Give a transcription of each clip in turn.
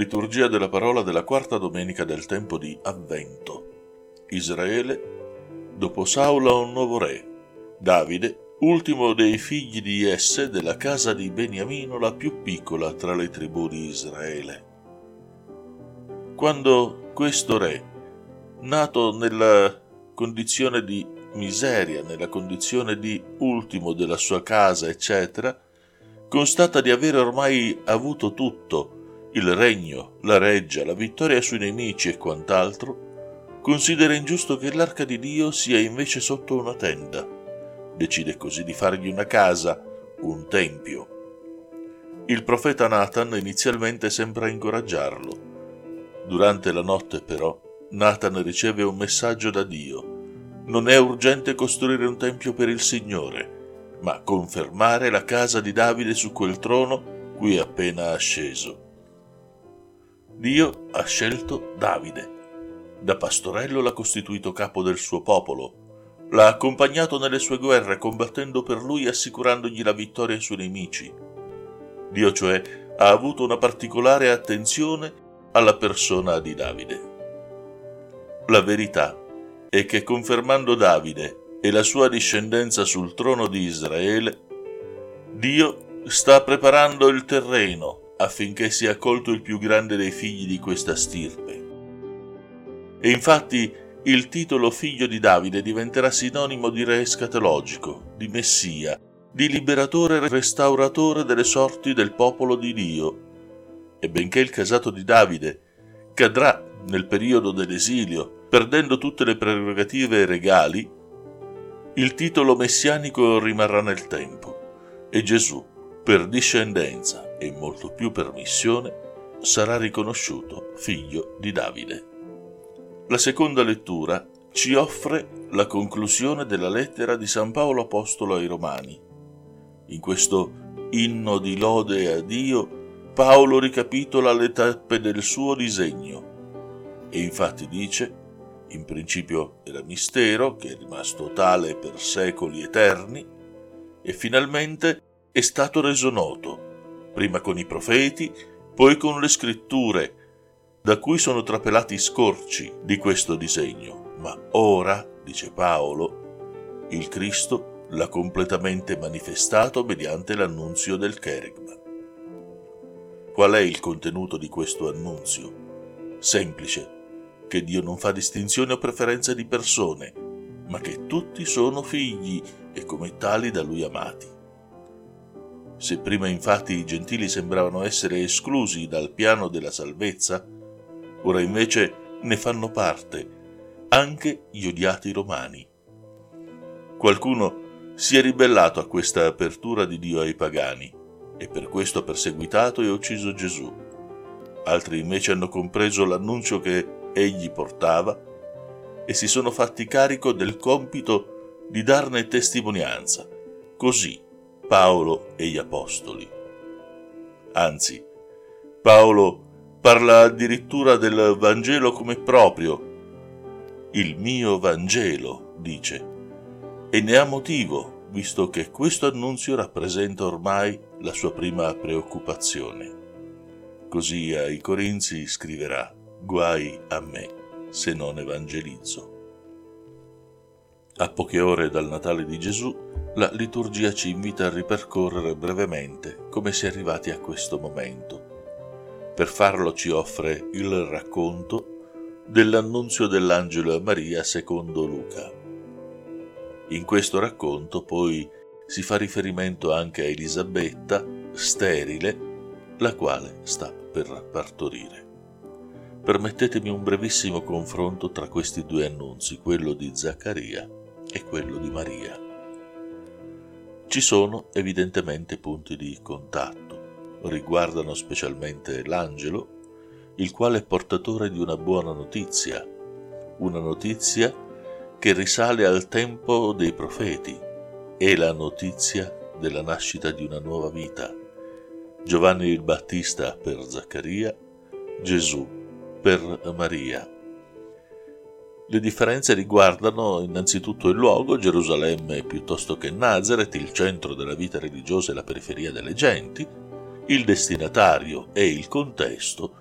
Liturgia della parola della quarta domenica del tempo di Avvento. Israele, dopo Saula un nuovo re. Davide, ultimo dei figli di Esse della casa di Beniamino, la più piccola tra le tribù di Israele. Quando questo re, nato nella condizione di miseria, nella condizione di ultimo della sua casa, eccetera, constata di avere ormai avuto tutto, il regno, la reggia, la vittoria sui nemici e quant'altro, considera ingiusto che l'arca di Dio sia invece sotto una tenda. Decide così di fargli una casa, un tempio. Il profeta Nathan inizialmente sembra incoraggiarlo. Durante la notte, però, Nathan riceve un messaggio da Dio. Non è urgente costruire un tempio per il Signore, ma confermare la casa di Davide su quel trono cui è appena asceso. Dio ha scelto Davide. Da pastorello l'ha costituito capo del suo popolo. L'ha accompagnato nelle sue guerre, combattendo per lui e assicurandogli la vittoria sui nemici. Dio, cioè, ha avuto una particolare attenzione alla persona di Davide. La verità è che confermando Davide e la sua discendenza sul trono di Israele, Dio sta preparando il terreno affinché sia accolto il più grande dei figli di questa stirpe. E infatti il titolo figlio di Davide diventerà sinonimo di re escatologico, di messia, di liberatore e restauratore delle sorti del popolo di Dio. E benché il casato di Davide cadrà nel periodo dell'esilio, perdendo tutte le prerogative regali, il titolo messianico rimarrà nel tempo e Gesù, per discendenza e molto più per missione, sarà riconosciuto figlio di Davide. La seconda lettura ci offre la conclusione della lettera di San Paolo Apostolo ai Romani. In questo inno di lode a Dio, Paolo ricapitola le tappe del suo disegno e infatti dice, in principio era mistero, che è rimasto tale per secoli eterni, e finalmente è stato reso noto prima con i profeti, poi con le scritture, da cui sono trapelati scorci di questo disegno. Ma ora, dice Paolo, il Cristo l'ha completamente manifestato mediante l'annunzio del Kerigma. Qual è il contenuto di questo annunzio? Semplice, che Dio non fa distinzione o preferenza di persone, ma che tutti sono figli e come tali da Lui amati. Se prima infatti i gentili sembravano essere esclusi dal piano della salvezza, ora invece ne fanno parte anche gli odiati romani. Qualcuno si è ribellato a questa apertura di Dio ai pagani e per questo ha perseguitato e ucciso Gesù. Altri invece hanno compreso l'annuncio che egli portava e si sono fatti carico del compito di darne testimonianza. Così Paolo e gli Apostoli. Anzi, Paolo parla addirittura del Vangelo come proprio. Il mio Vangelo, dice, e ne ha motivo, visto che questo annunzio rappresenta ormai la sua prima preoccupazione. Così ai Corinzi scriverà, guai a me se non evangelizzo. A poche ore dal Natale di Gesù, la liturgia ci invita a ripercorrere brevemente come si è arrivati a questo momento. Per farlo ci offre il racconto dell'annunzio dell'angelo a Maria secondo Luca. In questo racconto poi si fa riferimento anche a Elisabetta, sterile, la quale sta per partorire. Permettetemi un brevissimo confronto tra questi due annunzi, quello di Zaccaria e quello di Maria. Ci sono evidentemente punti di contatto, riguardano specialmente l'angelo, il quale è portatore di una buona notizia, una notizia che risale al tempo dei profeti, è la notizia della nascita di una nuova vita. Giovanni il Battista per Zaccaria, Gesù per Maria. Le differenze riguardano innanzitutto il luogo, Gerusalemme piuttosto che Nazareth, il centro della vita religiosa e la periferia delle genti, il destinatario e il contesto,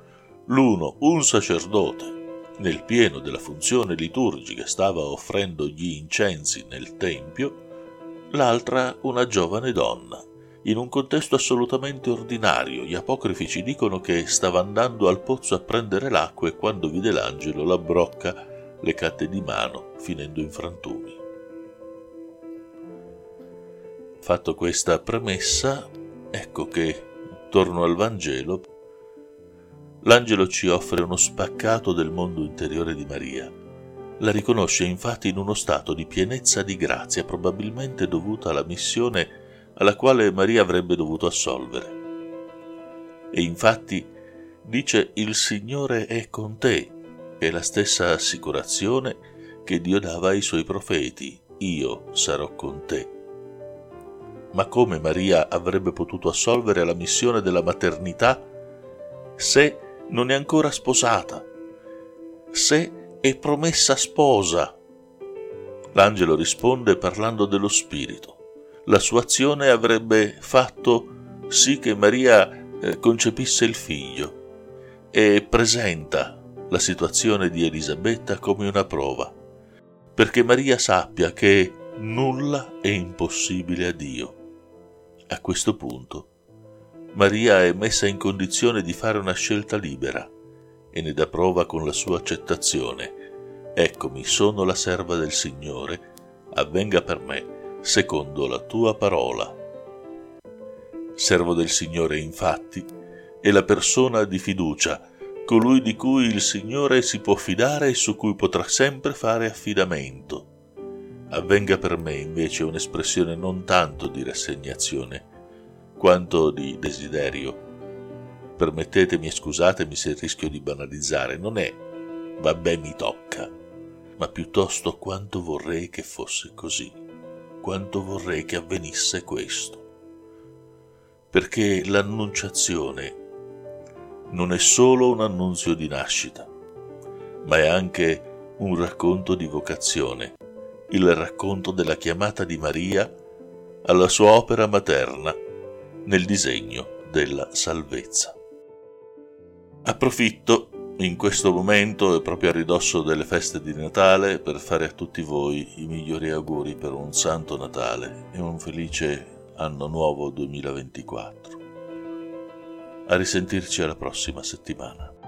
L'uno, un sacerdote, nel pieno della funzione liturgica stava offrendo gli incensi nel tempio, l'altra una giovane donna, in un contesto assolutamente ordinario. Gli apocrifi ci dicono che stava andando al pozzo a prendere l'acqua e quando vide l'angelo la brocca le cadde di mano, finendo in frantumi. Fatto questa premessa, ecco che, torno al Vangelo, l'angelo ci offre uno spaccato del mondo interiore di Maria. La riconosce infatti in uno stato di pienezza di grazia, probabilmente dovuta alla missione alla quale Maria avrebbe dovuto assolvere. E infatti dice il Signore è con te, è la stessa assicurazione che Dio dava ai suoi profeti, io sarò con te. Ma come Maria avrebbe potuto assolvere la missione della maternità se non è ancora sposata, se è promessa sposa? L'angelo risponde parlando dello Spirito la sua azione avrebbe fatto sì che Maria eh, concepisse il figlio e presenta la situazione di Elisabetta come una prova, perché Maria sappia che nulla è impossibile a Dio. A questo punto, Maria è messa in condizione di fare una scelta libera e ne dà prova con la sua accettazione. Eccomi, sono la serva del Signore, avvenga per me secondo la tua parola. Servo del Signore, infatti, è la persona di fiducia, colui di cui il Signore si può fidare e su cui potrà sempre fare affidamento. Avvenga per me invece un'espressione non tanto di rassegnazione, quanto di desiderio. Permettetemi e scusatemi se rischio di banalizzare, non è vabbè mi tocca, ma piuttosto quanto vorrei che fosse così quanto vorrei che avvenisse questo. Perché l'annunciazione non è solo un annunzio di nascita, ma è anche un racconto di vocazione, il racconto della chiamata di Maria alla sua opera materna nel disegno della salvezza. Approfitto in questo momento e proprio a ridosso delle feste di Natale per fare a tutti voi i migliori auguri per un santo Natale e un felice anno nuovo 2024. A risentirci alla prossima settimana.